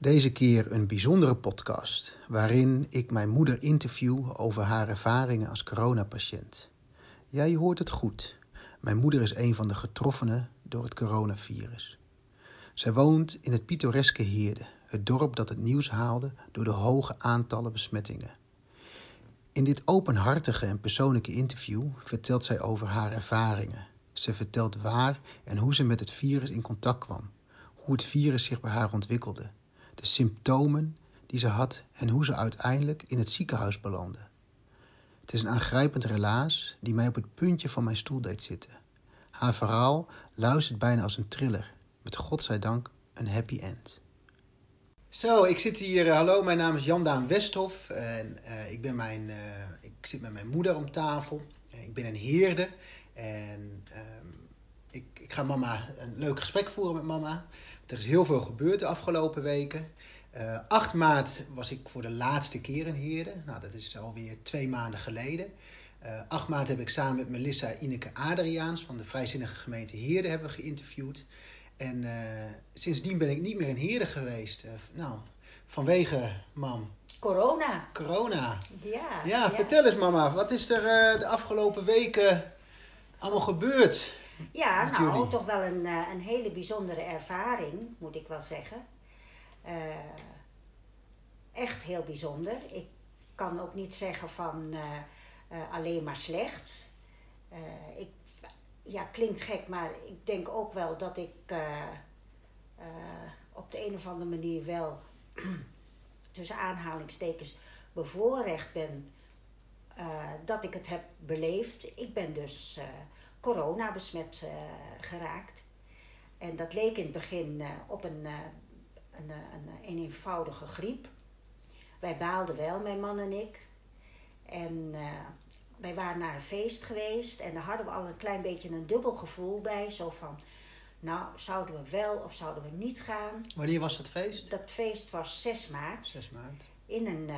Deze keer een bijzondere podcast waarin ik mijn moeder interview over haar ervaringen als coronapatiënt. Ja, je hoort het goed. Mijn moeder is een van de getroffenen door het coronavirus. Zij woont in het pittoreske Heerde, het dorp dat het nieuws haalde door de hoge aantallen besmettingen. In dit openhartige en persoonlijke interview vertelt zij over haar ervaringen. Ze vertelt waar en hoe ze met het virus in contact kwam, hoe het virus zich bij haar ontwikkelde, de symptomen die ze had en hoe ze uiteindelijk in het ziekenhuis belandde. Het is een aangrijpend relaas die mij op het puntje van mijn stoel deed zitten. Haar verhaal luistert bijna als een thriller, met godzijdank een happy end. Zo, ik zit hier. eh, hallo, mijn naam is Jan-Daan Westhoff. En eh, ik, ben mijn, eh, ik zit met mijn moeder om tafel. Ik ben een heerde. En ehm, ik, ik ga mama een leuk gesprek voeren met mama. Er is heel veel gebeurd de afgelopen weken. Eh 8 maart was ik voor de laatste keer in Heerde. Nou, dat is alweer twee maanden geleden. Eh 8 maart heb ik samen met Melissa Ineke Adriaans van de Vrijzinnige gemeente Heerde hebben geïnterviewd. En eh, sindsdien ben ik niet meer in Heerde geweest. Nou, vanwege, mam, Corona. corona. Ja. Ja, vertel eens mama, wat is er de afgelopen weken allemaal gebeurd? Ja, met nou, jullie. toch wel een, eh, een hele bijzondere ervaring, moet ik wel zeggen. Eh, echt heel bijzonder. Ik kan ook niet zeggen van eh, alleen maar slecht. Ik, ja, klinkt gek, maar ik denk ook wel dat ik op de een of andere manier wel tussen aanhalingstekens bevoorrecht ben dat ik het heb beleefd. Ik ben dus corona besmet eh, geraakt. En dat leek in het begin eh, op een, eh, een, een, een eenvoudige griep. Wij baalden wel, mijn man en ik. En wij waren naar een feest geweest en daar hadden we al een klein beetje een dubbel gevoel bij. Zo van, nou, zouden we wel of zouden we niet gaan? Wanneer was dat feest? Dat feest was 6 maart 6 maart. in een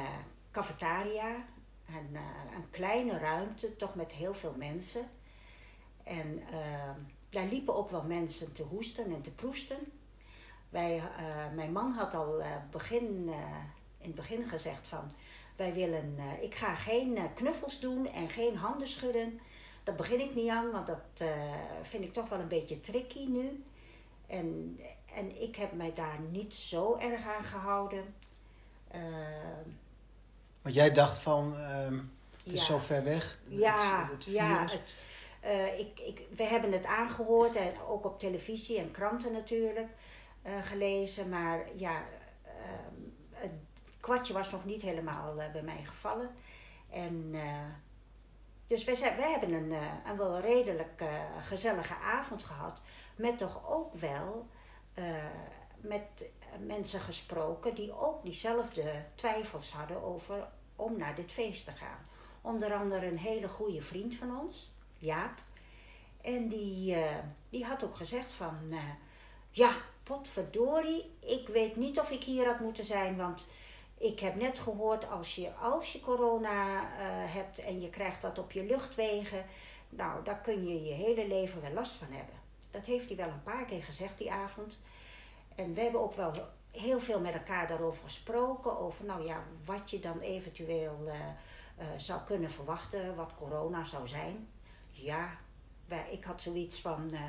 cafetaria. Een, een kleine ruimte, toch met heel veel mensen. En eh, daar liepen ook wel mensen te hoesten en te proesten. Wij, eh, mijn man had al eh, begin, eh, in het begin gezegd van... Wij willen, ik ga geen knuffels doen en geen handen schudden. Dat begin ik niet aan, want dat vind ik toch wel een beetje tricky nu. En, en ik heb mij daar niet zo erg aan gehouden. Eh, Want jij dacht van, ehm, het is Ja. zo ver weg. ja, het, het ja het, eh, ik, ik, we hebben het aangehoord en ook op televisie en kranten natuurlijk eh, gelezen. Maar ja, ehm, het kwartje was nog niet helemaal eh, bij mij gevallen. En dus wij, wij hebben een, een wel redelijk gezellige avond gehad. Met toch ook wel met mensen gesproken die ook diezelfde twijfels hadden over om naar dit feest te gaan. Onder andere een hele goede vriend van ons, Jaap. En die, eh, die had ook gezegd van, eh, ja, potverdorie, ik weet niet of ik hier had moeten zijn, want ik heb net gehoord als je, als je corona eh, hebt en je krijgt wat op je luchtwegen, nou, daar kun je je hele leven wel last van hebben. Dat heeft hij wel een paar keer gezegd die avond. En we hebben ook wel heel veel met elkaar daarover gesproken. Over nou ja, wat je dan eventueel zou kunnen verwachten, wat corona zou zijn. Ja, ik had zoiets van, eh,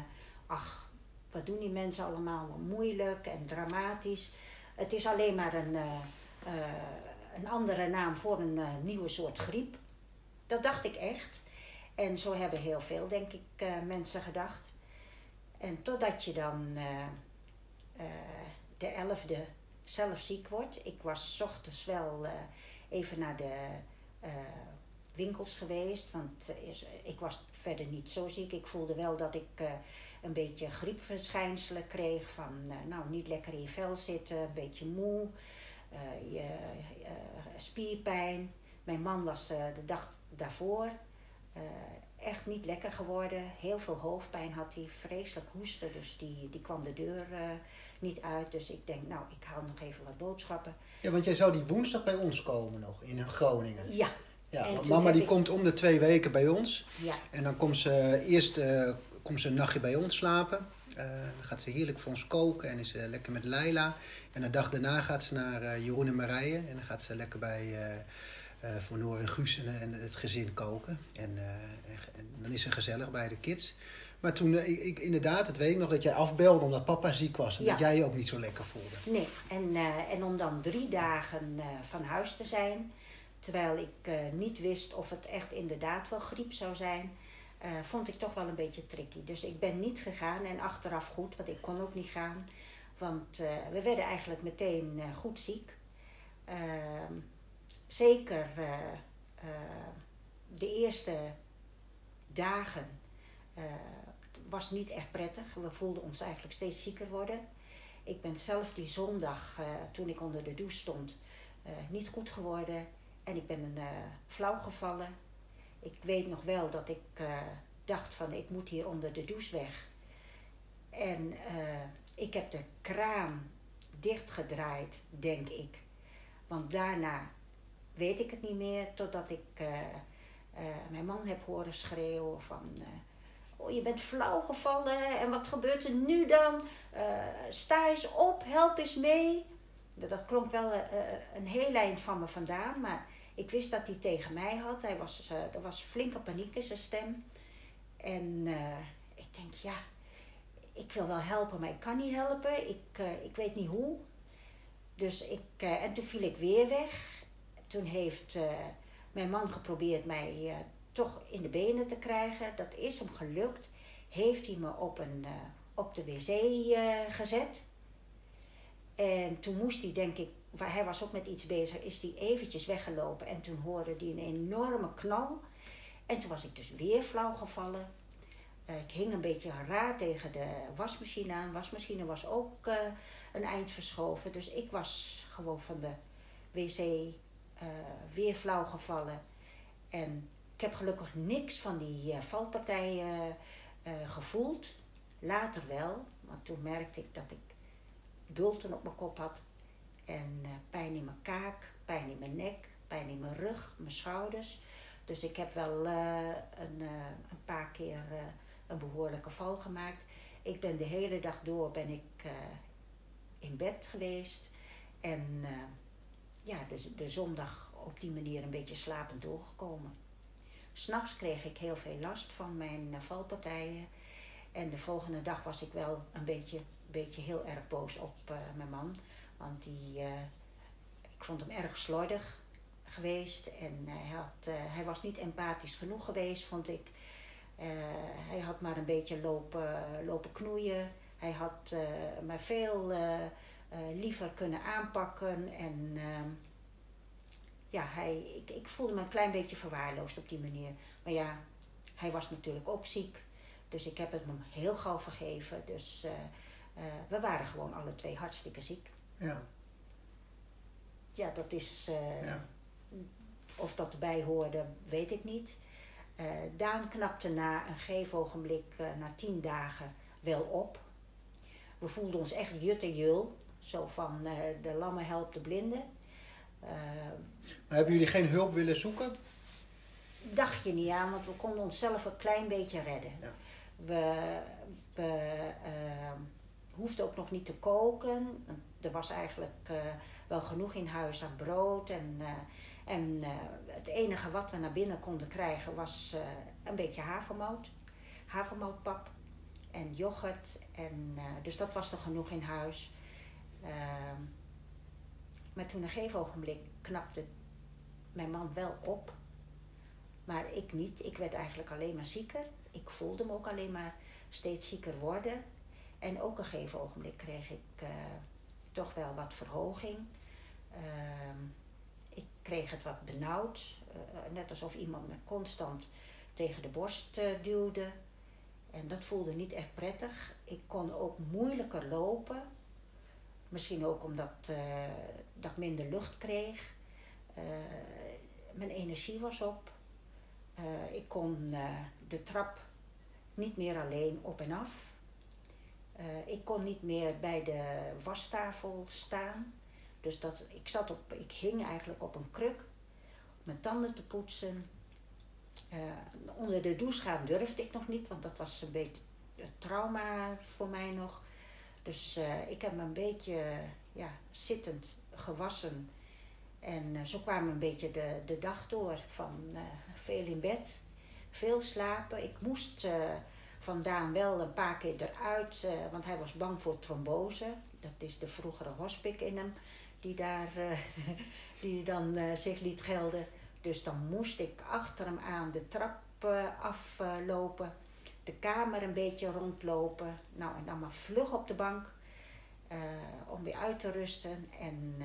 ach, wat doen die mensen allemaal moeilijk en dramatisch. Het is alleen maar een, eh, eh, een andere naam voor een nieuwe soort griep. Dat dacht ik echt. En zo hebben heel veel, denk ik, mensen gedacht. En totdat je dan de 11e zelf ziek wordt. Ik was ochtends wel even naar de winkels geweest. Want eh, is- ik was verder niet zo ziek. Ik voelde wel dat ik eh, een beetje griepverschijnselen kreeg. Van eh, nou, niet lekker in je vel zitten, een beetje moe, eh, je, eh, spierpijn. Mijn man was eh, de dag daarvoor eh, echt niet lekker geworden. Heel veel hoofdpijn had hij, vreselijk hoesten. Dus die, die kwam de deur eh, niet uit. Dus ik denk, nou, ik haal nog even wat boodschappen. Ja, want jij zou die woensdag bij ons komen nog, in Groningen. Ja, Ja, mama die ik- komt om de twee weken bij ons. ja, En dan komt ze eerst eh, komt ze een nachtje bij ons slapen. dan gaat ze heerlijk voor ons koken en is lekker met Leila. En de dag daarna gaat ze naar Jeroen en Marije. En dan gaat ze lekker bij, voor Noor en Guus en, en, het gezin koken. En, en, dan is ze gezellig bij de kids. Maar toen, ik, inderdaad, het weet ik nog, dat jij afbelde omdat papa ziek was. En dat jij je ook niet zo lekker voelde. Nee, en, en om dan drie dagen van huis te zijn Terwijl ik uh, niet wist of het echt inderdaad wel griep zou zijn, uh, vond ik toch wel een beetje tricky. Dus ik ben niet gegaan en achteraf goed, want ik kon ook niet gaan. Want uh, we werden eigenlijk meteen goed ziek. Ehm, zeker de eerste dagen was niet echt prettig. We voelden ons eigenlijk steeds zieker worden. Ik ben zelf die zondag, toen ik onder de douche stond, niet goed geworden. En ik ben uh, flauw gevallen. Ik weet nog wel dat ik uh, dacht van ik moet hier onder de douche weg. En uh, ik heb de kraan dichtgedraaid, denk ik. Want daarna weet ik het niet meer totdat ik mijn man heb horen schreeuwen van... Oh, je bent flauw gevallen en wat gebeurt er nu dan? sta eens op, help eens mee. Dat klonk wel een heel eind van me vandaan, maar ik wist dat hij tegen mij had. Hij was, uh, er was flinke paniek in zijn stem. En uh, ik denk, ja, ik wil wel helpen, maar ik kan niet helpen. Ik, uh, ik weet niet hoe. Dus ik, en toen viel ik weer weg. Toen heeft mijn man geprobeerd mij toch in de benen te krijgen. Dat is hem gelukt. Heeft hij me op, een, op de wc gezet. En toen moest hij, denk ik, hij was ook met iets bezig, is hij eventjes weggelopen. En toen hoorde hij een enorme knal. En toen was ik dus weer flauw gevallen. Uh, ik hing een beetje raar tegen de wasmachine aan. De wasmachine was ook uh, een eind verschoven. Dus ik was gewoon van de wc uh, weer flauw gevallen. En ik heb gelukkig niks van die valpartijen gevoeld. Later wel, want toen merkte ik dat ik bulten op mijn kop had. En uh, pijn in mijn kaak, pijn in mijn nek, pijn in mijn rug, mijn schouders. Dus ik heb wel uh, een, uh, een paar keer een behoorlijke val gemaakt. Ik ben de hele dag door ben ik in bed geweest. En ja, dus de zondag op die manier een beetje slapend doorgekomen. S'nachts kreeg ik heel veel last van mijn valpartijen. En de volgende dag was ik wel een beetje, beetje heel erg boos op mijn man. Want die, uh, ik vond hem erg slordig geweest. En hij, had, uh, hij was niet empathisch genoeg geweest, vond ik. Hij had maar een beetje lopen, lopen knoeien. Hij had maar veel liever kunnen aanpakken. En ja, hij, ik, ik voelde me een klein beetje verwaarloosd op die manier. Maar ja, hij was natuurlijk ook ziek. Dus ik heb het hem heel gauw vergeven. Dus we waren gewoon alle twee hartstikke ziek. Ja. Ja, dat is. Uh, ja. Of dat erbij hoorde, weet ik niet. Uh, Daan knapte na een gegeven uh, na tien dagen, wel op. We voelden ons echt jut en jul. Zo van de lammen helpt de blinden. maar hebben jullie geen hulp willen zoeken? Dacht je niet aan, want we konden onszelf een klein beetje redden. Ja. We, we hoefden ook nog niet te koken er was eigenlijk uh, wel genoeg in huis aan brood. En, uh, en uh, het enige wat we naar binnen konden krijgen was een beetje havermout. Havermoutpap en yoghurt. En, dus dat was er genoeg in huis. Ehm, maar toen een gegeven ogenblik knapte mijn man wel op. Maar ik niet. Ik werd eigenlijk alleen maar zieker. Ik voelde me ook alleen maar steeds zieker worden. En ook een gegeven ogenblik kreeg ik toch wel wat verhoging. Ehm, ik kreeg het wat benauwd, uh, net alsof iemand me constant tegen de borst uh, duwde. En dat voelde niet echt prettig. Ik kon ook moeilijker lopen. Misschien ook omdat uh, dat ik minder lucht kreeg. mijn energie was op. ik kon de trap niet meer alleen op en af. Uh, ik kon niet meer bij de wastafel staan. Dus dat, ik, zat op, ik hing eigenlijk op een kruk om mijn tanden te poetsen. Uh, onder de douche gaan durfde ik nog niet, want dat was een beetje trauma voor mij nog. Dus eh, ik heb me een beetje ja, zittend gewassen. En zo kwam een beetje de, de dag door. Van veel in bed, veel slapen. Ik moest vandaan wel een paar keer eruit, want hij was bang voor trombose. Dat is de vroegere hospik in hem, die daar die dan zich liet gelden. Dus dan moest ik achter hem aan de trap aflopen, de kamer een beetje rondlopen. Nou, en dan maar vlug op de bank om weer uit te rusten. En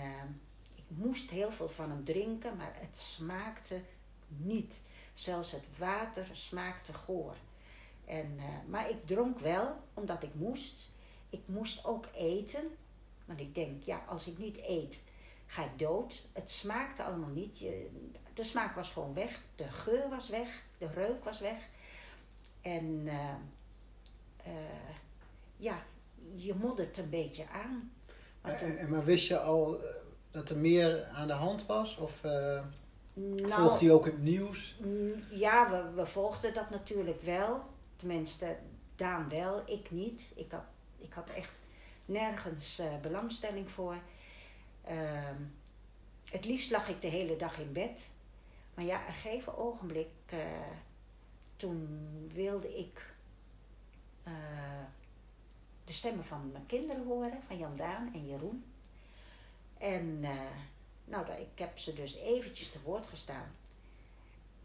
ik moest heel veel van hem drinken, maar het smaakte niet. Zelfs het water smaakte goor. En, uh, maar ik dronk wel, omdat ik moest. Ik moest ook eten. Want ik denk, ja, als ik niet eet, ga ik dood. Het smaakte allemaal niet. Je, de smaak was gewoon weg. De geur was weg. De reuk was weg. En uh, uh, ja, je moddert een beetje aan. Maar, maar wist je al eh, dat er meer aan de hand was? Of uh, nou, volgde je ook het nieuws? Ja, we, we volgden dat natuurlijk wel. Tenminste, Daan wel, ik niet. Ik had, ik had echt nergens uh, belangstelling voor. Uh, het liefst lag ik de hele dag in bed. Maar ja, een gegeven ogenblik, uh, toen wilde ik uh, de stemmen van mijn kinderen horen, van Jan Daan en Jeroen. En nou, ik heb ze dus eventjes te woord gestaan.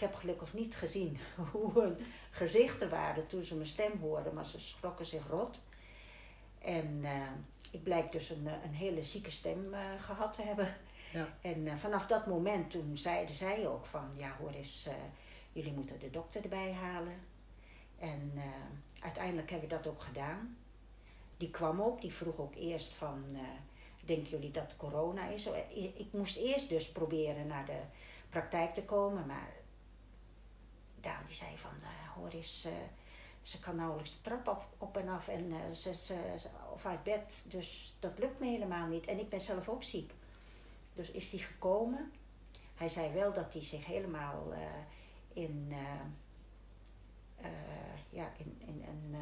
Ik heb gelukkig niet gezien hoe hun gezichten waren toen ze mijn stem hoorden, maar ze schrokken zich rot. En ik blijk dus een, een hele zieke stem gehad te hebben. Ja. En uh, vanaf dat moment toen zeiden zij ook van, ja hoor eens, jullie moeten de dokter erbij halen. En uiteindelijk hebben we dat ook gedaan. Die kwam ook, die vroeg ook eerst van, denken jullie dat corona is? Ik moest eerst dus proberen naar de praktijk te komen, maar Daan die zei van, hoor eens, ze kan nauwelijks de trap op, op en af en ze, ze, of uit bed, dus dat lukt me helemaal niet. En ik ben zelf ook ziek. Dus is hij gekomen. Hij zei wel dat hij zich helemaal uh, in, uh, uh, ja, in, in, in,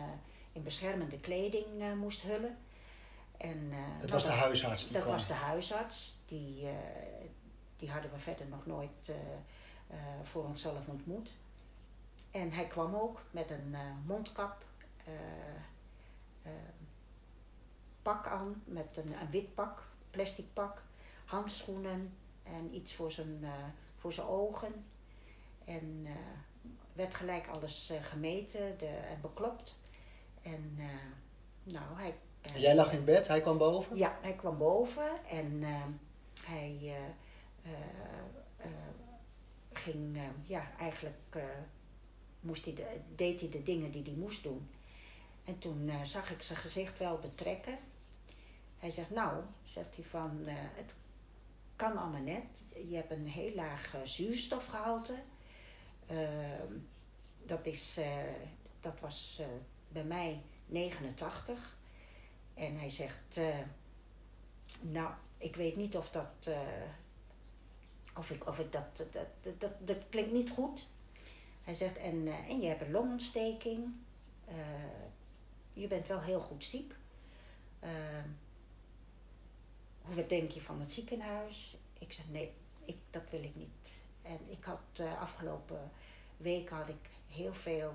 in beschermende kleding moest hullen. En, dat was de huisarts? Die dat kwam. was de huisarts. Die, die hadden we verder nog nooit voor onszelf ontmoet. En hij kwam ook met een mondkap, pak aan, met een, een wit pak, plastic pak handschoenen en iets voor zijn, voor zijn ogen. En werd gelijk alles gemeten de, en beklopt. En nou, hij... Jij lag in bed, hij kwam boven? Ja, hij kwam boven en hij ging, ja, eigenlijk moest hij de, deed hij de dingen die hij moest doen. En toen zag ik zijn gezicht wel betrekken. Hij zegt, nou, zegt hij van, het kan allemaal net. Je hebt een heel laag uh, zuurstofgehalte. Uh, dat, is, dat was eh, bij mij 89. En hij zegt, nou, ik weet niet of dat, of ik, of ik dat, dat, dat, dat klinkt niet goed. Hij zegt, en, en je hebt een longontsteking. je bent wel heel goed ziek wat denk je van het ziekenhuis? Ik zei, nee, ik, dat wil ik niet. En ik had uh, afgelopen week had ik heel veel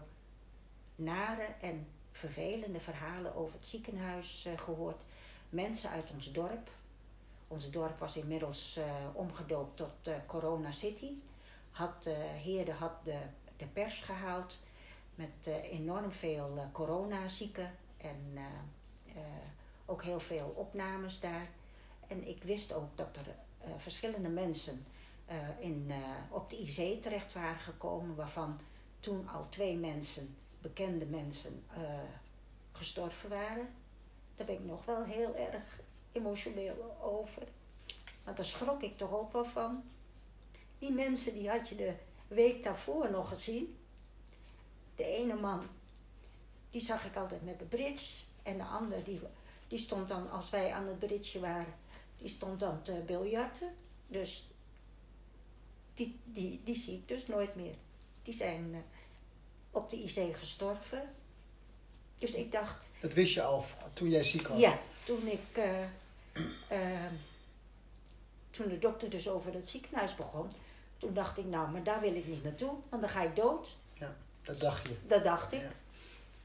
nare en vervelende verhalen over het ziekenhuis uh, gehoord. Mensen uit ons dorp. Ons dorp was inmiddels uh, omgedoopt tot Corona City. Had, Heerde had de, de pers gehaald met enorm veel coronazieken en ook heel veel opnames daar. En ik wist ook dat er verschillende mensen in, op de IC terecht waren gekomen, waarvan toen al twee mensen, bekende mensen, gestorven waren. Daar ben ik nog wel heel erg emotioneel over. Want daar schrok ik toch ook wel van. Die mensen die had je de week daarvoor nog gezien. De ene man, die zag ik altijd met de bridge. En de ander, die, die stond dan, als wij aan het bridge waren, die stond dan te biljarten. Dus die, die, die zie ik dus nooit meer. Die zijn uh, op de IC gestorven. Dus ik dacht, Dat wist je al toen jij ziek was? ja, toen ik. eh, ehm, toen de dokter dus over het ziekenhuis begon, toen dacht ik, nou, maar daar wil ik niet naartoe, want dan ga ik dood. Dat dacht je? Dat dacht ik. Ja.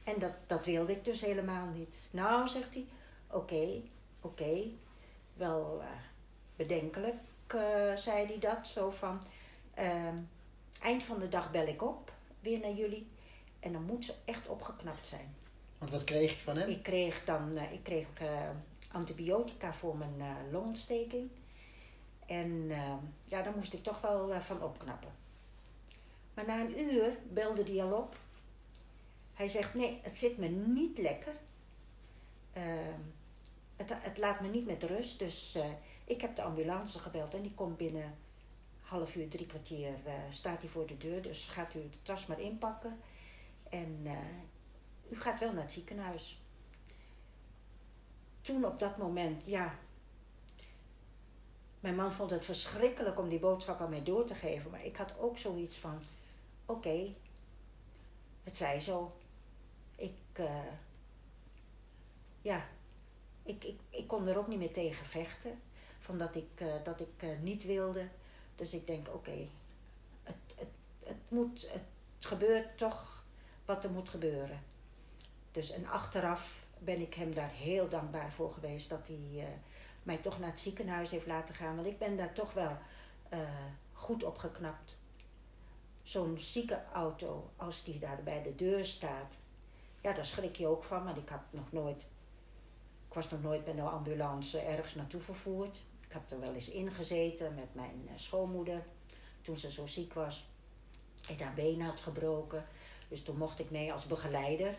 En dat, dat wilde ik dus helemaal niet. Nou, zegt hij, oké, oké, wel eh, bedenkelijk, eh, zei hij dat. Zo van, ehm, eind van de dag bel ik op, weer naar jullie. En dan moet ze echt opgeknapt zijn. Want wat kreeg je van hem? Ik kreeg dan eh, ik kreeg, antibiotica voor mijn longontsteking. En eh, ja, daar moest ik toch wel eh, van opknappen. Maar na een uur belde hij al op. Hij zegt, nee, het zit me niet lekker. Ehm, het, het laat me niet met rust. Dus eh, ik heb de ambulance gebeld en die komt binnen half uur, drie kwartier eh, staat hij voor de deur. Dus gaat u de tas maar inpakken. En u gaat wel naar het ziekenhuis. Toen op dat moment, ja. Mijn man vond het verschrikkelijk om die boodschap aan mij door te geven. Maar ik had ook zoiets van: oké, het zij zo. Ik, eh, ja, ik, ik, ik kon er ook niet meer tegen vechten. Van dat ik, eh, dat ik eh, niet wilde. Dus ik denk: oké, het, het, het, moet, het gebeurt toch wat er moet gebeuren. Dus en achteraf ben ik hem daar heel dankbaar voor geweest dat hij mij toch naar het ziekenhuis heeft laten gaan. Want ik ben daar toch wel eh, goed op geknapt. Zo'n zieke auto, als die daar bij de deur staat, ja, daar schrik je ook van. Want ik had nog nooit, ik was nog nooit met een ambulance ergens naartoe vervoerd. Ik heb er wel eens ingezeten met mijn eh, schoonmoeder toen ze zo ziek was. En haar been had gebroken. Dus toen mocht ik mee als begeleider.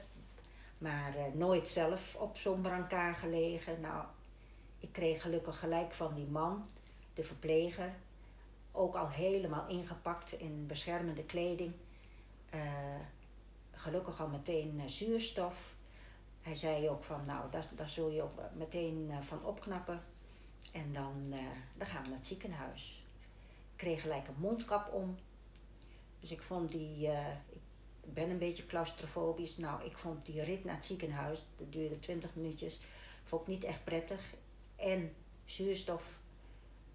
Maar eh, nooit zelf op zo'n brancard gelegen. Nou, ik kreeg gelukkig gelijk van die man, de verpleger. Ook al helemaal ingepakt in beschermende kleding. Eh, gelukkig al meteen eh, zuurstof. Hij zei ook van, nou, daar, daar zul je ook meteen eh, van opknappen. En dan, dan gaan we naar het ziekenhuis. Ik kreeg gelijk een mondkap om. Dus ik vond die, ik ben een beetje claustrofobisch. Nou, ik vond die rit naar het ziekenhuis, dat duurde 20 minuutjes, vond ik niet echt prettig. En zuurstof,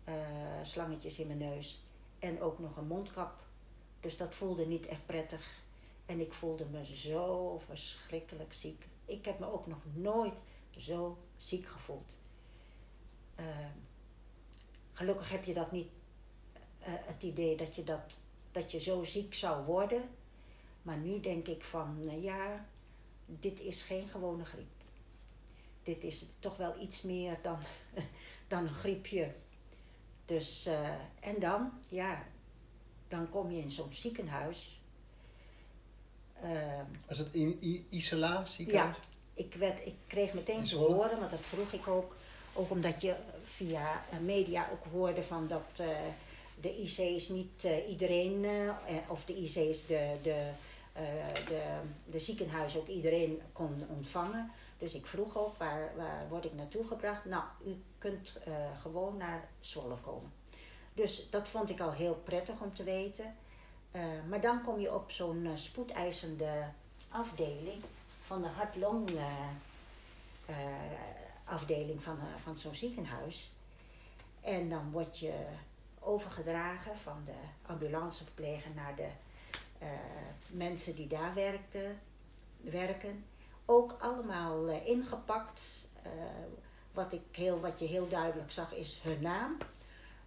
eh, slangetjes in mijn neus. En ook nog een mondkap. Dus dat voelde niet echt prettig. En ik voelde me zo verschrikkelijk ziek. Ik heb me ook nog nooit zo ziek gevoeld. Eh, gelukkig heb je dat niet, eh, het idee dat je, dat, dat je zo ziek zou worden. Maar nu denk ik van, nou ja, dit is geen gewone griep. Dit is toch wel iets meer dan, dan een griepje. Dus, eh, en dan, ja, dan kom je in zo'n ziekenhuis. Ehm, Was het in I- Isala ziekenhuis? ik, werd, ik kreeg meteen In te horen, want dat vroeg ik ook. Ook omdat je via eh, media ook hoorde van dat eh, de IC's niet eh, iedereen, eh, eh, of de IC's, de, de, eh, de, de ziekenhuis ook iedereen kon ontvangen. Dus ik vroeg ook, waar, waar word ik naartoe gebracht? Nou, u kunt eh, gewoon naar Zwolle komen. Dus dat vond ik al heel prettig om te weten. Eh, maar dan kom je op zo'n eh, spoedeisende afdeling van de hart-long afdeling van, van zo'n ziekenhuis. En dan word je overgedragen van de ambulanceverpleger naar de mensen die daar werkten, werken. Ook allemaal eh, ingepakt. Eh, wat, ik heel, wat je heel duidelijk zag is hun naam.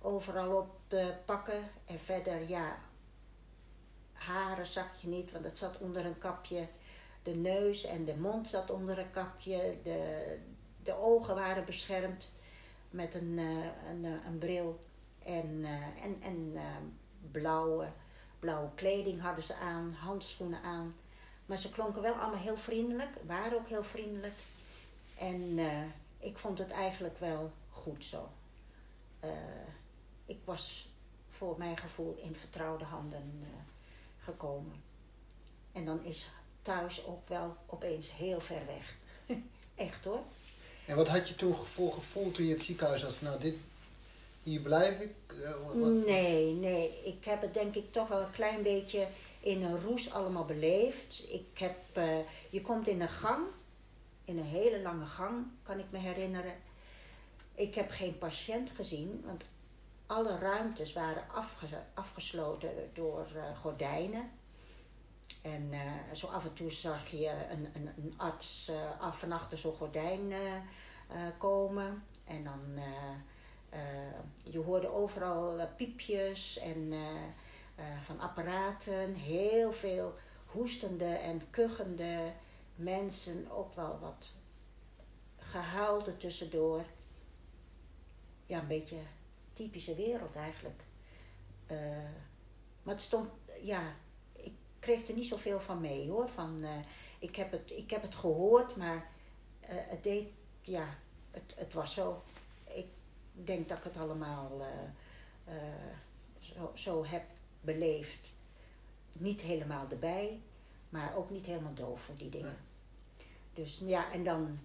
Overal op eh, pakken. En verder, ja, haren zag je niet, want het zat onder een kapje. De neus en de mond zat onder een kapje. De, de ogen waren beschermd met een, een, een bril. En, en, en blauwe, blauwe kleding hadden ze aan, handschoenen aan. Maar ze klonken wel allemaal heel vriendelijk, waren ook heel vriendelijk. En eh, ik vond het eigenlijk wel goed zo. Eh, ik was voor mijn gevoel in vertrouwde handen eh, gekomen. En dan is thuis ook wel opeens heel ver weg. Echt hoor. En wat had je toen voor gevoel toen je het ziekenhuis had? Nou, dit, hier blijf ik? Wat- wat- Nee, nee. Ik heb het denk ik toch wel een klein beetje in een roes allemaal beleefd. Ik heb, eh, je komt in een gang in een hele lange gang, kan ik me herinneren. Ik heb geen patiënt gezien, want alle ruimtes waren afgesloten door uh, gordijnen. En uh, zo af en toe zag je een, een, arts af en achter zo'n gordijn komen. En dan, je hoorde overal piepjes en van apparaten. Heel veel hoestende en kuchende mensen. Ook wel wat gehuilde tussendoor. Ja, een beetje typische wereld eigenlijk. Uh, maar het stond, ja, ik kreeg er niet zoveel van mee hoor. Van, uh, ik, heb het, ik heb het gehoord, maar het deed, ja, het, het was zo. Ik denk dat ik het allemaal zo, zo heb beleefd. Niet helemaal erbij, maar ook niet helemaal doof voor die dingen. Dus ja, en dan,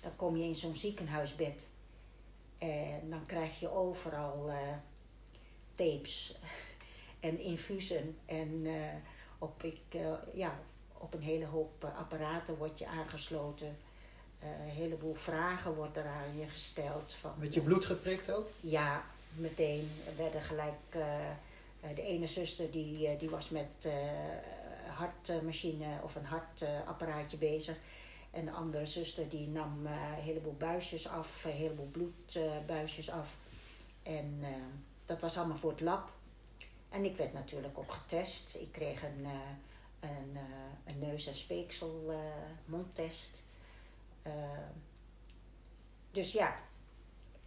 dan kom je in zo'n ziekenhuisbed. En dan krijg je overal uh, tapes en infusen. En uh, op, ik, uh, ja, op een hele hoop apparaten word je aangesloten. een heleboel vragen wordt er aan je gesteld. Van, Met je bloed geprikt ook? Ja, meteen. Er werden gelijk... de ene zuster die, die was met hartmachine of een hartapparaatje bezig. En de andere zuster die nam uh, een heleboel buisjes af, een heleboel bloedbuisjes uh, af. En uh, dat was allemaal voor het lab. En ik werd natuurlijk ook getest. Ik kreeg een, een, een neus- en speeksel mondtest. dus ja,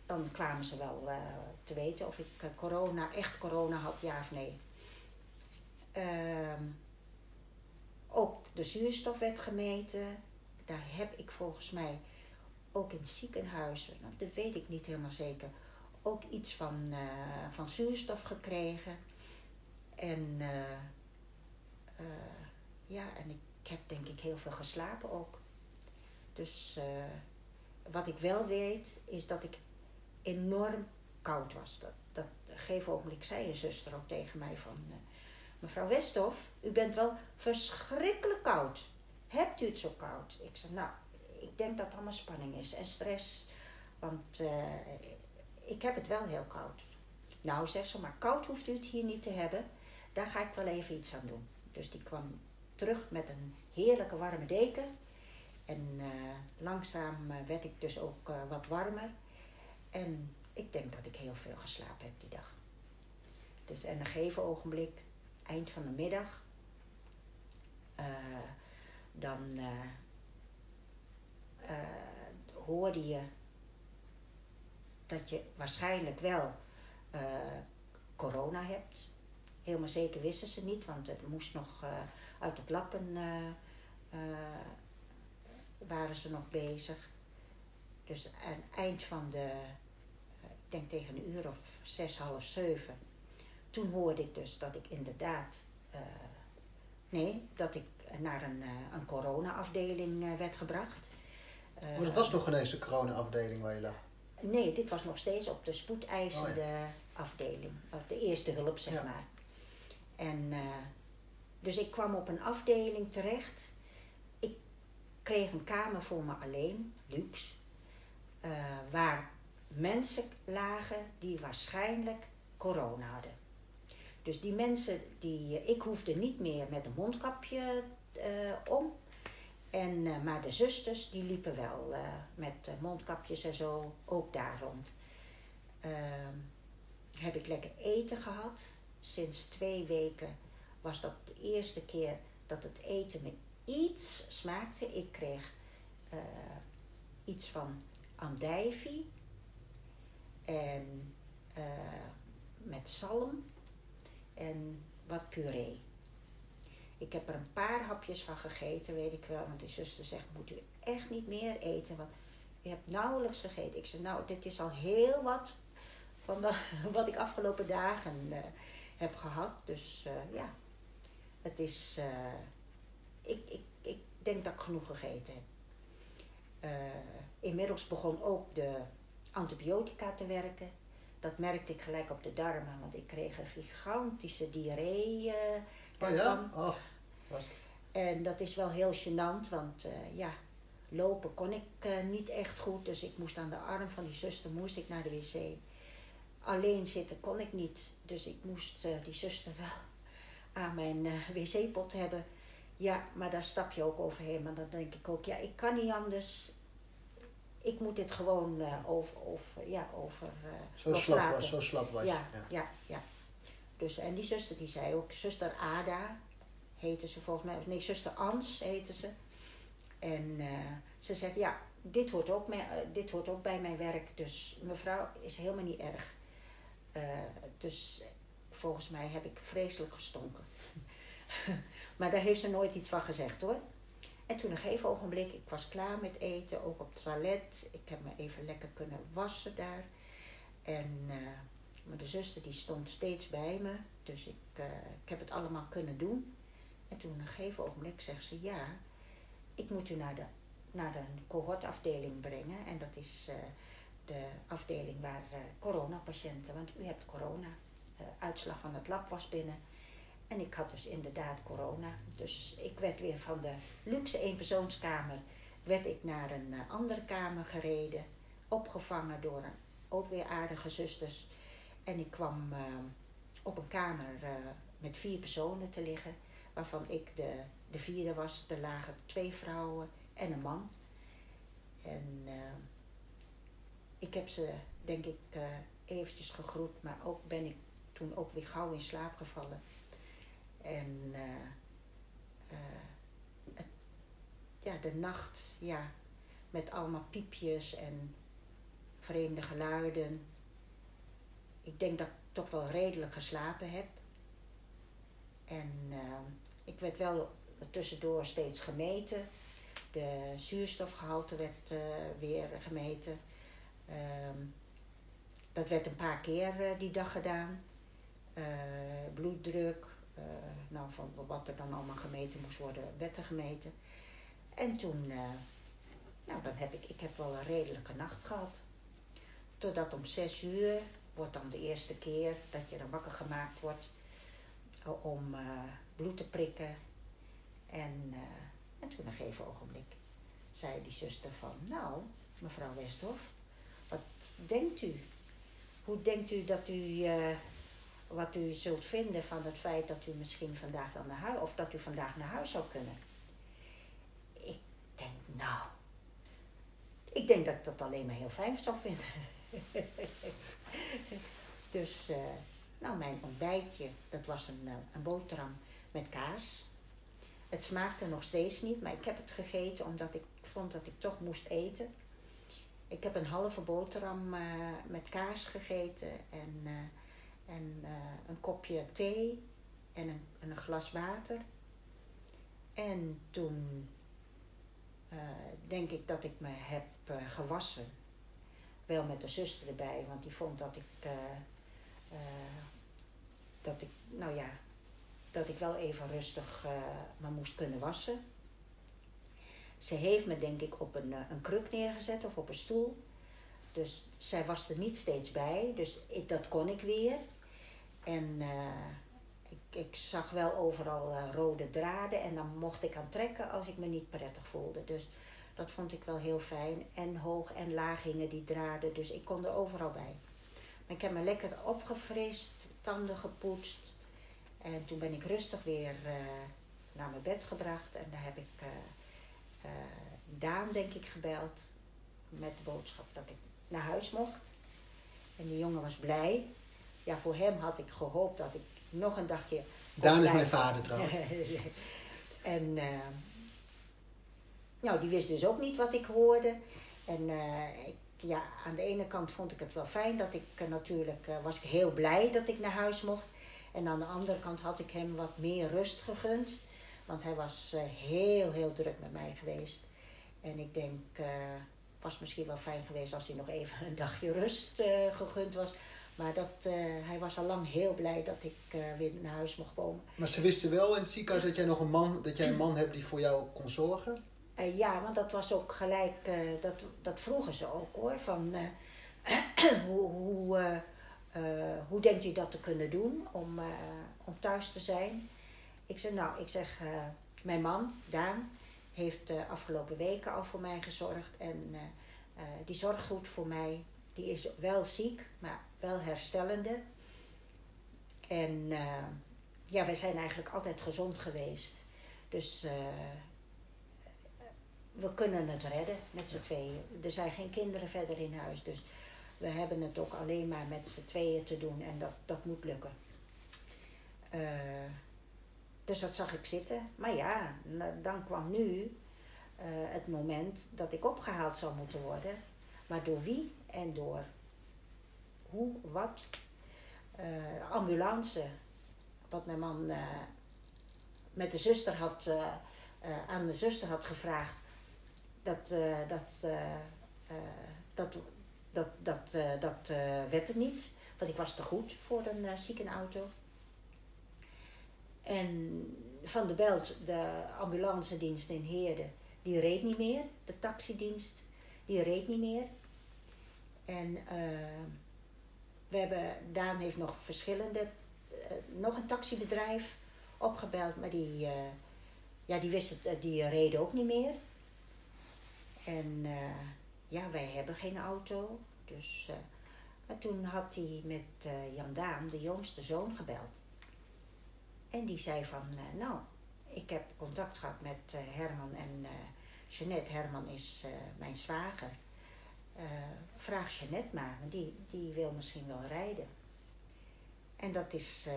dan kwamen ze wel te weten of ik corona, echt corona had, ja of nee. Ehm, ook de zuurstof werd gemeten daar heb ik volgens mij ook in ziekenhuizen, nou, dat weet ik niet helemaal zeker, ook iets van, uh, van zuurstof gekregen. En ja, en ik heb denk ik heel veel geslapen ook. Dus wat ik wel weet, is dat ik enorm koud was. Dat, dat gegeven ogenblik zei een zuster ook tegen mij van... Mevrouw Westhoff, u bent wel verschrikkelijk koud. Hebt u het zo koud? Ik zei, nou, ik denk dat het allemaal spanning is en stress. Want uh, ik heb het wel heel koud. Nou, zegt ze, maar koud hoeft u het hier niet te hebben. Daar ga ik wel even iets aan doen. Dus die kwam terug met een heerlijke warme deken. En uh, langzaam werd ik dus ook wat warmer. En ik denk dat ik heel veel geslapen heb die dag. Dus en een gegeven ogenblik, eind van de middag, dan uh, uh, hoorde je dat je waarschijnlijk wel corona hebt. Helemaal zeker wisten ze niet, want het moest nog uit het lappen waren ze nog bezig. Dus aan het eind van de, denk tegen een uur of zes, half zeven, toen hoorde ik dus dat ik inderdaad, nee, dat ik naar een, eh, een corona-afdeling eh, werd gebracht. Maar het was nog ineens de corona-afdeling waar je lag? Nee, dit was nog steeds op de spoedeisende oh, afdeling. Op de eerste hulp, zeg maar. En uh, dus ik kwam op een afdeling terecht. Ik kreeg een kamer voor me alleen, luxe. Uh, waar mensen lagen die waarschijnlijk corona hadden. Dus die mensen, die, ik hoefde niet meer met een mondkapje uh, om. En, uh, maar de zusters, die liepen wel met mondkapjes en zo ook daar rond. Ehm, heb ik lekker eten gehad. Sinds twee weken was dat de eerste keer dat het eten me iets smaakte. Ik kreeg iets van andijvie en met zalm en wat puree. Ik heb er een paar hapjes van gegeten, weet ik wel. Want die zuster zegt, moet u echt niet meer eten. Want u hebt nauwelijks gegeten. Ik zeg, nou, dit is al heel wat van wat ik afgelopen dagen uh, heb gehad. Dus uh, ja, het is... Ik, ik, ik denk dat ik genoeg gegeten heb. inmiddels begon ook de antibiotica te werken dat merkte ik gelijk op de darmen, want ik kreeg een gigantische diarree. Uh, oh ja? Oh, en dat is wel heel gênant, want uh, ja, lopen kon ik eh, niet echt goed, dus ik moest aan de arm van die zuster moest ik naar de wc. Alleen zitten kon ik niet, dus ik moest die zuster wel aan mijn wc-pot hebben. Ja, maar daar stap je ook overheen. Maar dan denk ik ook, ja, ik kan niet anders ik moet dit gewoon uh, over, over, ja, over uh, zo, slap was, zo slap was ja, ja, ja. ja. Dus, en die zuster die zei ook, zuster Ada heette ze volgens mij, nee, zuster Ans heette ze. En uh, ze zegt, ja, dit hoort, ook mee, dit hoort ook bij mijn werk, dus mevrouw is helemaal niet erg. dus volgens mij heb ik vreselijk gestonken. maar daar heeft ze nooit iets van gezegd hoor. En toen een gegeven ogenblik, ik was klaar met eten, ook op het toilet. Ik heb me even lekker kunnen wassen daar. En uh, mijn zuster die stond steeds bij me. Dus ik, uh, ik heb het allemaal kunnen doen. En toen een gegeven ogenblik zegt ze, ja, ik moet u naar, de, naar een cohortafdeling brengen. En dat is uh, de afdeling waar coronapatiënten, want u hebt corona. uitslag van het lab was binnen. En ik had dus inderdaad corona. Dus ik werd weer van de luxe eenpersoonskamer werd ik naar een uh, andere kamer gereden. Opgevangen door een, ook weer aardige zusters. En ik kwam uh, op een kamer uh, met vier personen te liggen. Waarvan ik de, de vierde was. Er lagen twee vrouwen en een man. En ik heb ze denk ik eventjes gegroet. Maar ook ben ik toen ook weer gauw in slaap gevallen. En uh, het, ja, de nacht, ja, met allemaal piepjes en vreemde geluiden. Ik denk dat ik toch wel redelijk geslapen heb. En uh, ik werd wel tussendoor steeds gemeten. De zuurstofgehalte werd weer gemeten. Uh, dat werd een paar keer die dag gedaan. bloeddruk, uh, nou, van wat er dan allemaal gemeten moest worden, werd er gemeten. En toen, uh, nou, dan heb ik, ik heb wel een redelijke nacht gehad. Totdat om zes uur wordt dan de eerste keer dat je dan wakker gemaakt wordt om uh, bloed te prikken. En, en toen een gegeven ogenblik zei die zuster van, nou, mevrouw Westhoff, wat denkt u? Hoe denkt u dat u wat u zult vinden van het feit dat u misschien vandaag dan naar huis, of dat u vandaag naar huis zou kunnen. Ik denk, nou, ik denk dat ik dat alleen maar heel fijn zou vinden. dus, uh, nou, mijn ontbijtje, dat was een, uh, een boterham met kaas. Het smaakte nog steeds niet, maar ik heb het gegeten omdat ik vond dat ik toch moest eten. Ik heb een halve boterham uh, met kaas gegeten en en uh, een kopje thee en een, een glas water. En toen uh, denk ik dat ik me heb uh, gewassen. Wel met de zuster erbij, want die vond dat ik, dat ik, nou ja, dat ik wel even rustig me moest kunnen wassen. Ze heeft me denk ik op een, een kruk neergezet of op een stoel. Dus zij was er niet steeds bij, dus dat kon ik weer. En uh, ik, ik zag wel overal uh, rode draden en dan mocht ik aan trekken als ik me niet prettig voelde. Dus dat vond ik wel heel fijn. En hoog en laag hingen die draden, dus ik kon er overal bij. Maar ik heb me lekker opgefrist, tanden gepoetst. En toen ben ik rustig weer uh, naar mijn bed gebracht. En daar heb ik Daan, denk ik, gebeld. Met de boodschap dat ik naar huis mocht. En die jongen was blij ja, voor hem had ik gehoopt dat ik nog een dagje. Daan is mijn vader trouwens. en uh, nou, die wist dus ook niet wat ik hoorde. En uh, ik, ja, aan de ene kant vond ik het wel fijn dat ik uh, natuurlijk was ik heel blij dat ik naar huis mocht. En aan de andere kant had ik hem wat meer rust gegund. Want hij was heel, heel druk met mij geweest. En ik denk, het was misschien wel fijn geweest als hij nog even een dagje rust gegund was. Maar dat, uh, hij was al lang heel blij dat ik uh, weer naar huis mocht komen. Maar ze wisten wel in het ziekenhuis dat jij nog een man, dat jij een man hebt die voor jou kon zorgen? Uh, ja, want dat was ook gelijk, dat, dat vroegen ze ook hoor. Van hoe, hoe, hoe denkt u dat te kunnen doen om, om thuis te zijn? Ik zeg, nou, ik zeg, mijn man, Daan, heeft de afgelopen weken al voor mij gezorgd. En eh, eh, die zorgt goed voor mij. Die is wel ziek, maar wel herstellende. En eh, ja, wij zijn eigenlijk altijd gezond geweest. Dus eh, we kunnen het redden met z'n tweeën. Er zijn geen kinderen verder in huis, dus we hebben het ook alleen maar met z'n tweeën te doen en dat, dat moet lukken. Eh, dus dat zag ik zitten. Maar ja, dan kwam nu het moment dat ik opgehaald zou moeten worden. Maar door wie en door hoe, wat. Eh, ambulance, wat mijn man eh, met de zuster had, eh, aan de zuster had gevraagd. Dat, dat, dat, dat, dat, dat werd het niet. Want ik was te goed voor een ziekenauto. En Van de Belt, de ambulancedienst in Heerde, die reed niet meer. De taxidienst, die reed niet meer. En eh, we hebben, Daan heeft nog verschillende, eh, nog een taxibedrijf opgebeld, maar die, eh, ja, die, wist die reden ook niet meer. En ja, wij hebben geen auto. Dus, maar toen had hij met eh, Jan Daan, de jongste zoon, gebeld. En die zei van, nou, ik heb contact gehad met Herman en Jeannette. Herman is mijn zwager. Eh, vraag Jeannette maar, die, die wil misschien wel rijden. En dat is eh,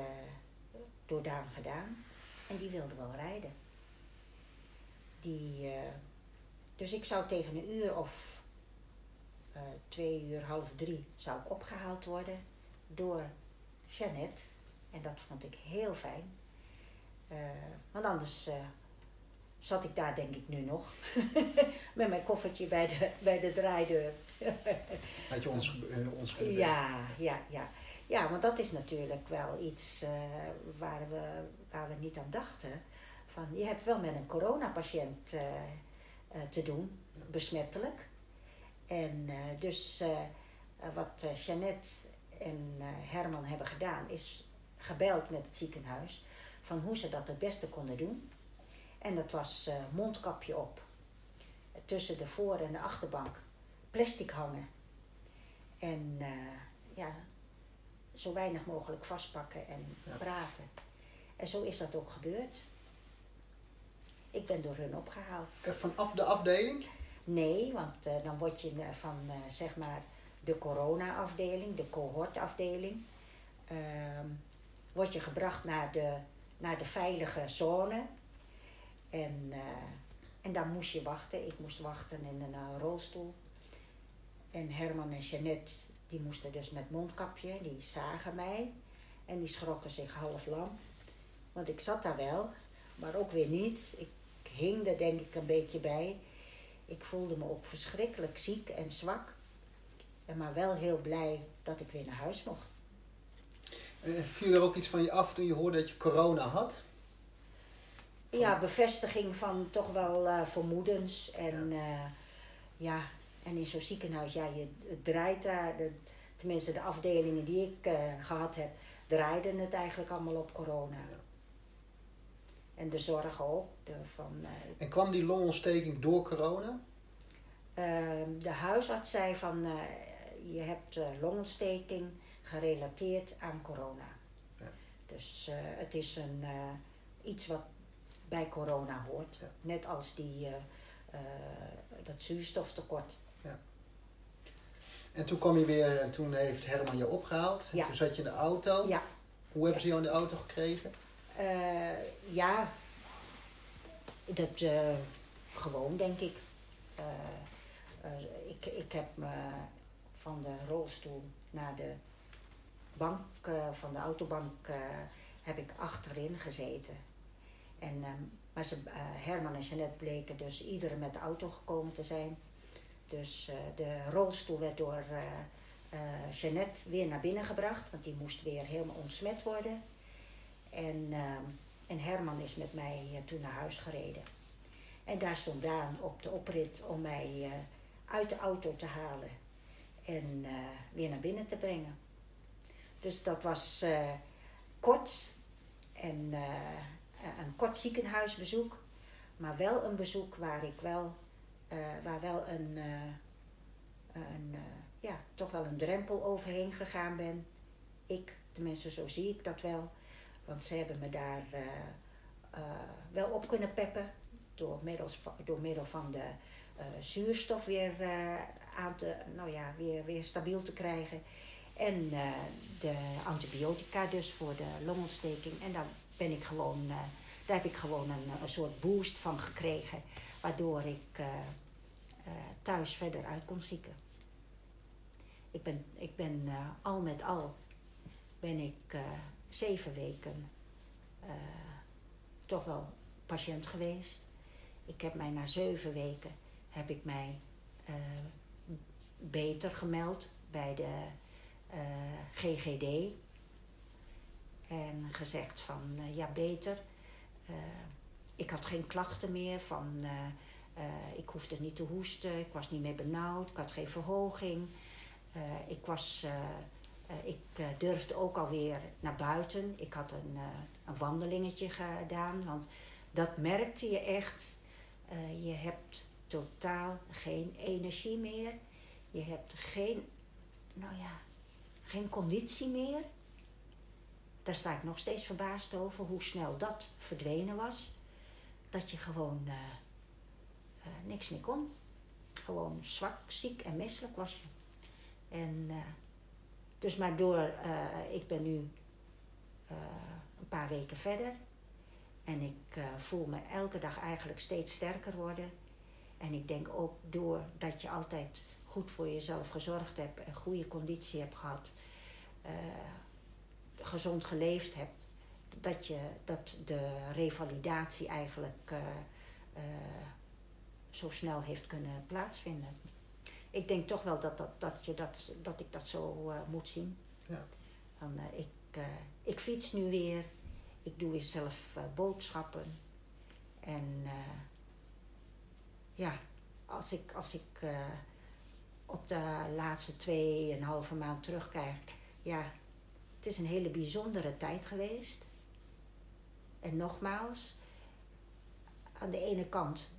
door Daan gedaan. En die wilde wel rijden. Die, eh, dus ik zou tegen een uur of twee uur, half drie, zou ik opgehaald worden door Jeannette. En dat vond ik heel fijn. Want anders zat ik daar denk ik nu nog. Met mijn koffertje bij de, bij de draaideur. Had je ons, eh, ons kunnen Ja, ja, ja. Ja, want dat is natuurlijk wel iets eh, waar, we, waar we niet aan dachten. Van, je hebt wel met een coronapatiënt eh, te doen, besmettelijk. En dus wat Jeannette en Herman hebben gedaan, is gebeld met het ziekenhuis van hoe ze dat het beste konden doen. En dat was mondkapje op, tussen de voor- en de achterbank, plastic hangen. En eh, ja, zo weinig mogelijk vastpakken en Ja. praten. En zo is dat ook gebeurd. Ik ben door hun opgehaald. Eh, Vanaf de afdeling? Nee, want eh, dan word je van zeg maar de corona-afdeling, de cohortafdeling, ehm word je gebracht naar de, naar de veilige zone. En, en daar moest je wachten. Ik moest wachten in een rolstoel. En Herman en Jeannette, die moesten dus met mondkapje, die zagen mij. En die schrokken zich half lam. Want ik zat daar wel, maar ook weer niet. Ik hing er denk ik een beetje bij. Ik voelde me ook verschrikkelijk ziek en zwak. En maar wel heel blij dat ik weer naar huis mocht. Eh, viel er ook iets van je af toen je hoorde dat je corona had? Ja, bevestiging van toch wel eh, vermoedens. En ja. ja, en in zo'n ziekenhuis, ja, je, het draait daar. De, tenminste, de afdelingen die ik eh, gehad heb, draaiden het eigenlijk allemaal op corona. Ja. En de zorgen ook. De, van, eh, En kwam die longontsteking door corona? Ehm, de huisarts zei van eh, je hebt longontsteking gerelateerd aan corona. Ja. Dus het is een, iets wat bij corona hoort. Ja. Net als die, dat zuurstoftekort. En toen kwam je weer en toen heeft Herman je opgehaald. En Ja. toen zat je in de auto. Ja, Hoe hebben ze jou in de auto gekregen? eh, ja, dat eh, gewoon denk ik. Eh, ik. Ik heb me van de rolstoel naar de bank, van de autobank, heb ik achterin gezeten. En, maar ze, Herman en Jeannette bleken dus iedere met de auto gekomen te zijn. Dus eh, de rolstoel werd door eh eh, Jeannette weer naar binnen gebracht, want die moest weer helemaal ontsmet worden. En, ehm, en Herman is met mij toen naar huis gereden. En daar stond Daan op de oprit om mij uit de auto te halen en weer naar binnen te brengen. Dus dat was kort en een kort ziekenhuisbezoek. maar wel een bezoek waar ik wel, eh, waar wel een, eh, een eh, ja, toch wel een drempel overheen gegaan ben. Ik, tenminste zo zie ik dat wel. Want ze hebben me daar wel op kunnen peppen. Door, middels, door middel van de zuurstof weer aan te, nou ja, weer, weer stabiel te krijgen. En de antibiotica dus voor de longontsteking. En daar ben ik gewoon, daar heb ik gewoon een, een soort boost van gekregen. Waardoor ik eh, eh, thuis verder uit kon zieken. Ik ben, ik ben eh, al met al ben ik zeven weken toch wel patiënt geweest. Ik heb mij na zeven weken heb ik mij beter gemeld bij de GGD. En gezegd van ja beter. Eh, ik had geen klachten meer van eh, eh, ik hoefde niet te hoesten, ik was niet meer benauwd, ik had geen verhoging. Ik was, ik durfde ook alweer naar buiten. Ik had een, een wandelingetje gedaan, want dat merkte je echt. Je hebt totaal geen energie meer. Je hebt geen, nou ja, geen conditie meer. Daar sta ik nog steeds verbaasd over hoe snel dat verdwenen was. Dat je gewoon eh, eh, niks meer kon. Gewoon zwak, ziek en misselijk was je. En eh, dus maar door, ik ben nu een paar weken verder. En ik voel me elke dag eigenlijk steeds sterker worden. En ik denk ook doordat je altijd goed voor jezelf gezorgd hebt en goede conditie hebt gehad, eh, gezond geleefd hebt, dat, je, dat de revalidatie eigenlijk eh, eh, zo snel heeft kunnen plaatsvinden. Ik denk toch wel dat, dat, dat, je dat, dat ik dat zo eh, moet zien. Ja. Van, ik, ik fiets nu weer, ik doe weer zelf boodschappen. En ja, als ik, als ik op de laatste tweeënhalve maand terugkijk, ja, is een hele bijzondere tijd geweest. En nogmaals, aan de ene kant,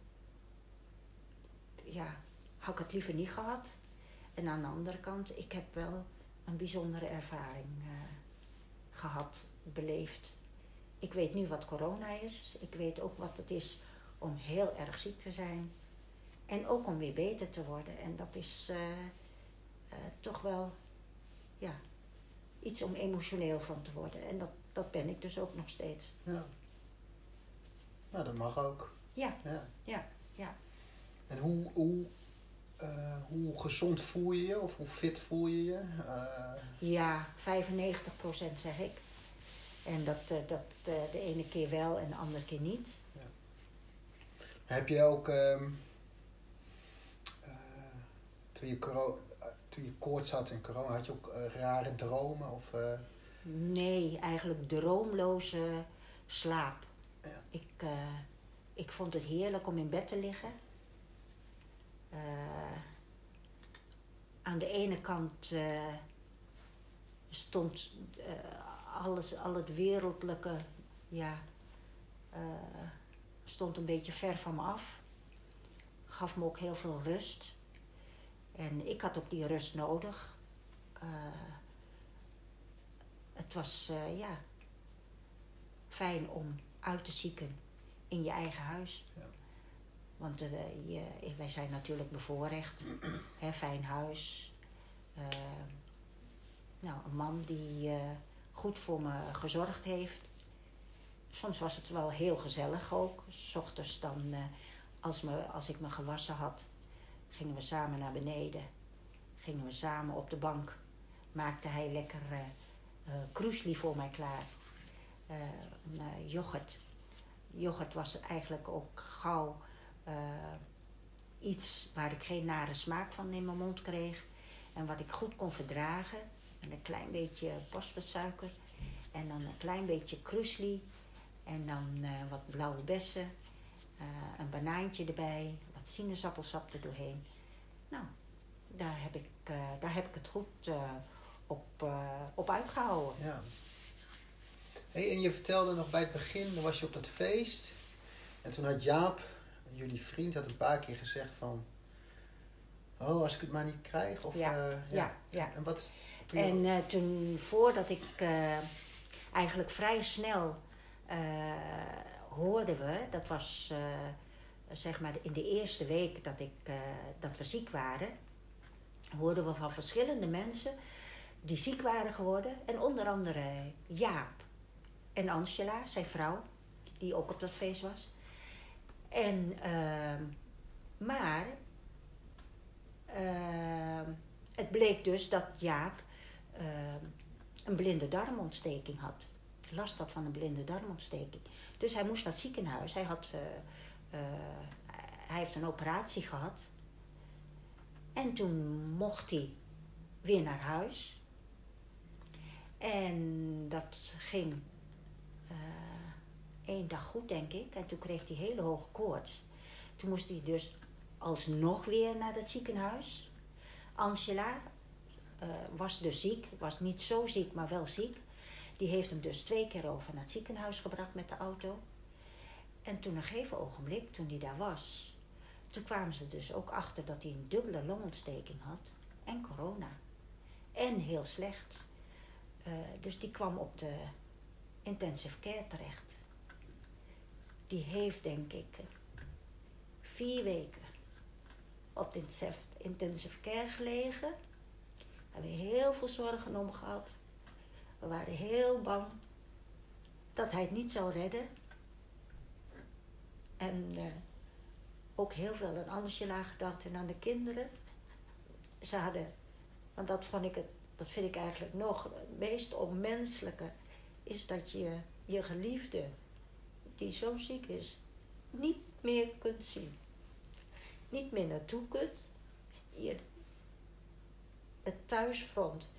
ja, had ik het liever niet gehad. En aan de andere kant, ik heb wel een bijzondere ervaring eh, gehad, beleefd. Ik weet nu wat corona is. Ik weet ook wat het is om heel erg ziek te zijn. En ook om weer beter te worden. En dat is eh, eh, toch wel ja, iets om emotioneel van te worden. En dat, dat ben ik dus ook nog steeds. ja. Nou, dat mag ook. Ja, Ja. ja, ja. En hoe, hoe, eh, hoe gezond voel je je of hoe fit voel je je? Eh, Ja, 95% zeg ik. En dat, eh, dat de ene keer wel en de andere keer niet. heb je ook, eh, toen, je coro- eh, toen je koorts had en corona, had je ook eh, rare dromen? Of, eh, Nee, eigenlijk droomloze slaap. Ja. Ik, eh, ik vond het heerlijk om in bed te liggen. Aan de ene kant stond alles, al het wereldlijke, ja, stond een beetje ver van me af. Gaf me ook heel veel rust. En ik had ook die rust nodig. Eh, het was eh, ja, fijn om uit te zieken in je eigen huis. Ja. Want eh, je, wij zijn natuurlijk bevoorrecht. hè, fijn huis. Nou, een man die goed voor me gezorgd heeft. Soms was het wel heel gezellig ook. S ochtends dan, als, me, als ik me gewassen had, gingen we samen naar beneden. Gingen we samen op de bank. Maakte hij lekker kroesli voor mij klaar. Eh, een yoghurt. Yoghurt was eigenlijk ook gauw iets waar ik geen nare smaak van in mijn mond kreeg. En wat ik goed kon verdragen. En een klein beetje pastasuiker. En dan een klein beetje krusli. En dan wat blauwe bessen. een banaantje erbij. Wat sinaasappelsap er doorheen. Nou, daar heb ik, eh, daar heb ik het goed eh, op, eh, op uitgehouden. ja. Hey, en je vertelde nog bij het begin, dan was je op dat feest. En toen had Jaap, jullie vriend, had een paar keer gezegd van... Oh, als ik het maar niet krijg? Of, Ja, eh, ja, ja. En wat... En toen, voordat ik eigenlijk vrij snel hoorden we, dat was zeg maar in de eerste week dat, ik, eh, dat we ziek waren, hoorden we van verschillende mensen die ziek waren geworden. En onder andere Jaap en Angela, zijn vrouw, die ook op dat feest was. En, ehm, maar ehm, het bleek dus dat Jaap ehm, een blinde darmontsteking had. Last had van een blinde darmontsteking. Dus hij moest naar het ziekenhuis. Hij, had, eh, hij heeft een operatie gehad. En toen mocht hij weer naar huis. En dat ging eh, één dag goed, denk ik. En toen kreeg hij hele hoge koorts. Toen moest hij dus alsnog weer naar het ziekenhuis. Angela eh, was dus ziek, was niet zo ziek, maar wel ziek. Die heeft hem dus twee keer over naar het ziekenhuis gebracht met de auto. En toen een gegeven ogenblik, toen hij daar was, toen kwamen ze dus ook achter dat hij een dubbele longontsteking had en corona. En heel slecht. Eh, dus die kwam op de intensive care terecht. Die heeft denk ik vier weken op de intensive care gelegen. We hebben heel veel zorgen om gehad. We waren heel bang dat hij het niet zou redden. En eh, ook heel veel aan Angela gedacht en aan de kinderen. Ze hadden, want dat, vond ik het, dat vind ik eigenlijk nog het meest onmenselijke, is dat je je geliefde, die zo ziek is, niet meer kunt zien. Niet meer naartoe kunt. Je, het thuisfront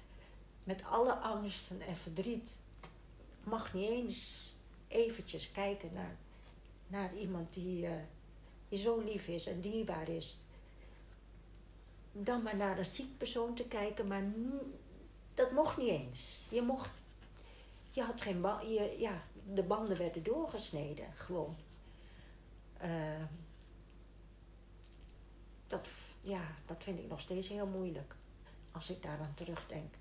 met alle angsten en verdriet mag niet eens eventjes kijken naar, naar iemand die, eh, die zo lief is en dierbaar is. Dan maar naar een ziek persoon te kijken, maar dat mocht niet eens. Je mocht, je had geen ba- je, ja, de banden werden doorgesneden, gewoon. Eh, dat, ja, dat vind ik nog steeds heel moeilijk, als ik daaraan terugdenk.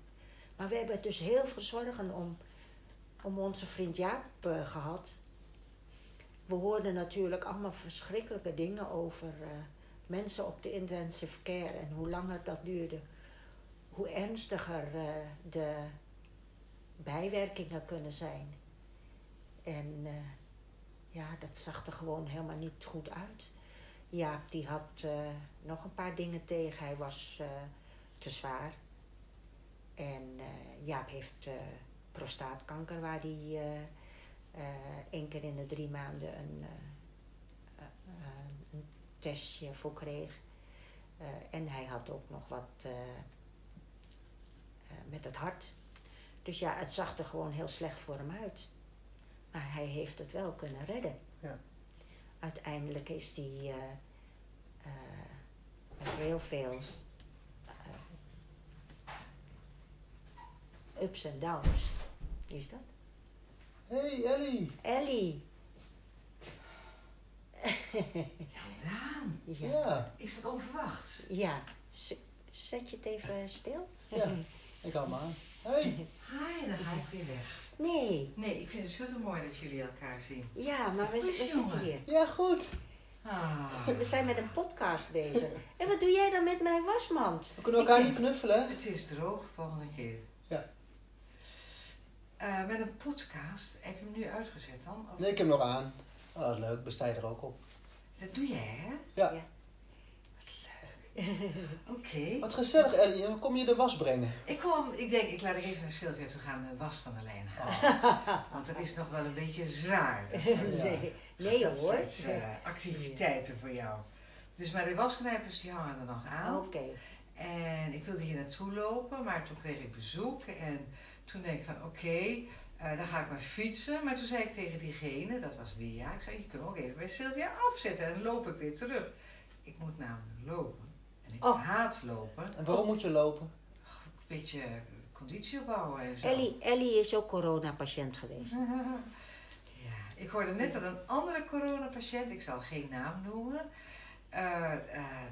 Maar we hebben dus heel veel zorgen om, om onze vriend Jaap eh, gehad. We hoorden natuurlijk allemaal verschrikkelijke dingen over eh, mensen op de intensive care en hoe langer dat duurde, hoe ernstiger eh, de bijwerkingen kunnen zijn. En eh, ja, dat zag er gewoon helemaal niet goed uit. Jaap die had nog een paar dingen tegen. Hij was te zwaar. En Jaap heeft prostaatkanker, waar hij één keer in de drie maanden een, eh, eh, een testje voor kreeg. Eh, en hij had ook nog wat eh, eh, met het hart. Dus ja, het zag er gewoon heel slecht voor hem uit. Maar hij heeft het wel kunnen redden. Ja. Uiteindelijk is hij eh, eh, met heel veel eh, ups en downs. Wie is dat? Hey Ellie! Ellie. Daan, Ja. Ja, is dat onverwachts? Ja. Z- Zet je het even stil? ja. ik hou hem aan. Hey! Hi, dan ga ik weer weg. Nee. Nee, ik vind het super mooi dat jullie elkaar zien. Ja, maar we, zitten hier. Ja, goed. Ah, We zijn met een podcast bezig. En wat doe jij dan met mijn wasmand? We kunnen elkaar niet knuffelen, het is droog, volgende keer. Eh, met een podcast, heb je hem nu uitgezet dan? Of- Nee, ik heb hem nog aan. Oh, dat is leuk. Besta je er ook op. Dat doe jij, hè? Ja. Ja. Oké. Wat gezellig, Ellie. En Kom je de was brengen? Ik kom, ik denk, ik laat ik even naar Sylvia toe gaan de was van de lijn halen. Want het is nog wel een beetje zwaar. Dat soort. Nee, nee dat hoor. soort eh, activiteiten voor jou. Dus maar de wasknijpers die hangen er nog aan. Oké. En ik wilde hier naartoe lopen, maar toen kreeg ik bezoek. En toen denk ik van oké, eh, dan ga ik maar fietsen. Maar toen zei ik tegen diegene, dat was Lia, ik zei je kunt ook even bij Sylvia afzetten. En dan loop ik weer terug. Ik moet namelijk lopen. En ik Oh. haat lopen. En waarom moet je lopen? Een beetje conditie opbouwen en zo. Ellie, Ellie is ook coronapatiënt geweest. Ja, Ik hoorde net dat een andere coronapatiënt, ik zal geen naam noemen, eh, eh,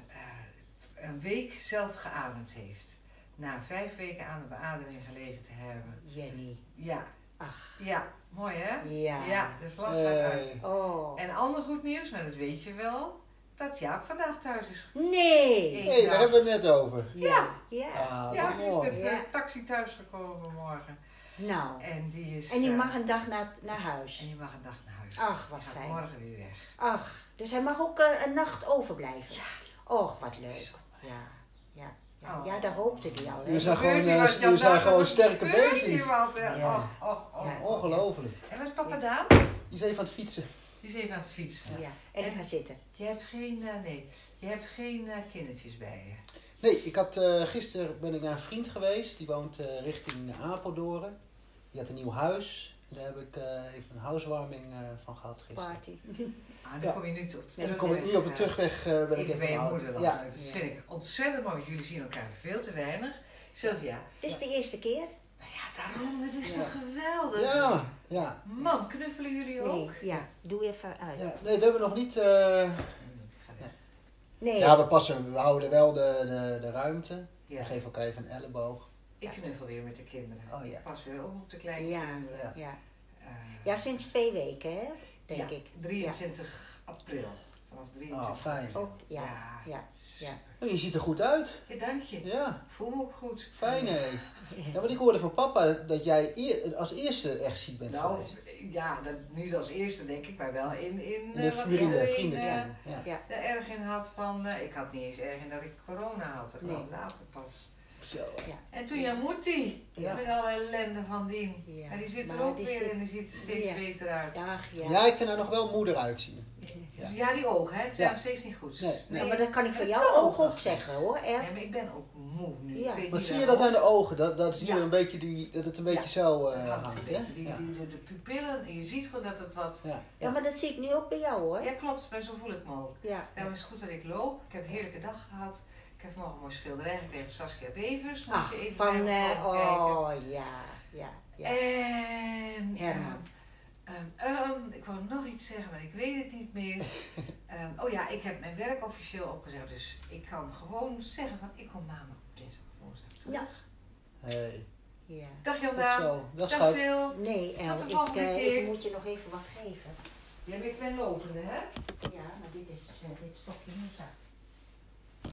eh, een week zelf geademd heeft. Na vijf weken aan de beademing gelegen te hebben. Jenny. Ja, Ach, ja, mooi hè? ja. Ja, de vlag gaat Eh, uit. Oh. En ander goed nieuws, maar dat weet je wel, dat Jaap vandaag thuis is. Nee. Eén hey, daar hebben we het net over. Ja. Ja. Ah, Ja, die is mooi. met Ja. de taxi thuis gekomen vanmorgen. Nou. En die is... En die eh, mag een dag naar, naar huis. En die mag een dag naar huis. Ach, wat gaat fijn. morgen weer weg. Ach, dus hij mag ook eh, een nacht overblijven. Ja. Och, wat leuk. Ja, ja. Ja, Oh. ja daar hoopte hij al. Dus- zijn gewoon, eh, jullie zijn gewoon sterke beestjes. Ja. Ja. Ongelooflijk. En wat is papa Ja. Daan? Die is even aan het fietsen. Die is even aan het fietsen. Ja, en ik En- ga zitten. Je hebt geen, eh, nee, je hebt geen eh, kindertjes bij je. Nee, ik had, eh, gisteren ben ik naar een vriend geweest. Die woont eh, richting Apeldoorn. Die had een nieuw huis. En daar heb ik eh, even een housewarming eh, van gehad gisteren. Party. Ah, daar Ja. kom je niet op En dan kom ik nu op de terugweg eh, ben ik Even bij je moeder dan. Ja, Dat Ja. vind ik ontzettend mooi. Jullie zien elkaar veel te weinig. Sylvia, Het is de eerste keer. nou ja, daarom, het is Ja. toch geweldig? ja, ja. Man, knuffelen jullie ook? Nee, ja. Doe even uit. ja. Nee, we hebben nog niet... eh, Nee. Ja, we passen, we houden wel de, de, de ruimte. Ja. We geven elkaar even een elleboog. Ik knuffel weer met de kinderen. Oh ja. Pas weer ook op de kleine Ja. Ja. Ja. Eh, ja, sinds twee weken, hè? Denk ja, ik. 23 april. Vanaf 23 Oh, fijn. Oh, ja. Ja. super. Oh, je ziet er goed uit. Ja, dank je. Ja, voel me ook goed. fijn hé. Ja, want ik hoorde van papa dat jij eer- als eerste echt ziek bent Nou, geweest. ja, dat, niet als eerste denk ik, maar wel in, in eh, de vrienden, vrienden. eh, ja. Ja. Ja. er erg in had van, eh, ik had niet eens erg in dat ik corona had, dat Nee. kwam later pas. Zo. En toen ja, moet die, Ja. met alle ellende van dien. Ja. En die zit er Maar ook weer zit- en die ziet er steeds Ja. beter uit. Ja. Ja, ik vind haar nog wel moeder uitzien. Ja, die ogen, hè, het zijn Ja. nog steeds niet goed. Nee, nee. Ja, maar dat kan ik Het jouw ogen ook zeggen hoor. Ja, maar ik ben ook moe nu. Ja. Maar zie je dat aan de ogen? Dat, dat zie je Ja. een beetje die, dat het een beetje Ja. zo eh, hangt hè? die, Ja. die, de, de pupillen, en je ziet gewoon dat het wat... Ja. Ja, maar dat zie ik nu ook bij jou hoor. Ja, klopt, maar zo voel ik me ook. Ja. Daarom is het goed dat ik loop. Ik heb een heerlijke dag gehad. Ik heb vanmorgen een mooi schilderij gekregen van Saskia Bevers. Moet Ach, je even van, eh, kijken. oh ja, ja, ja. En Herman. ehm, ehm, ehm, ik wou nog iets zeggen, maar ik weet het niet meer. Ehm, oh ja, ik heb mijn werk officieel opgezegd, dus ik kan gewoon zeggen van ik kom maandag, dinsdag, woensdag terug. Ja. Hey. ja. Dag Jan Goed Daan. zo. Dag Dag. Sil. Nee, Tot El, de ik, volgende eh, keer. ik moet je nog even wat geven. Ja, maar ik ben lopende, hè? Ja, maar dit is, eh, dit stopje in je zak.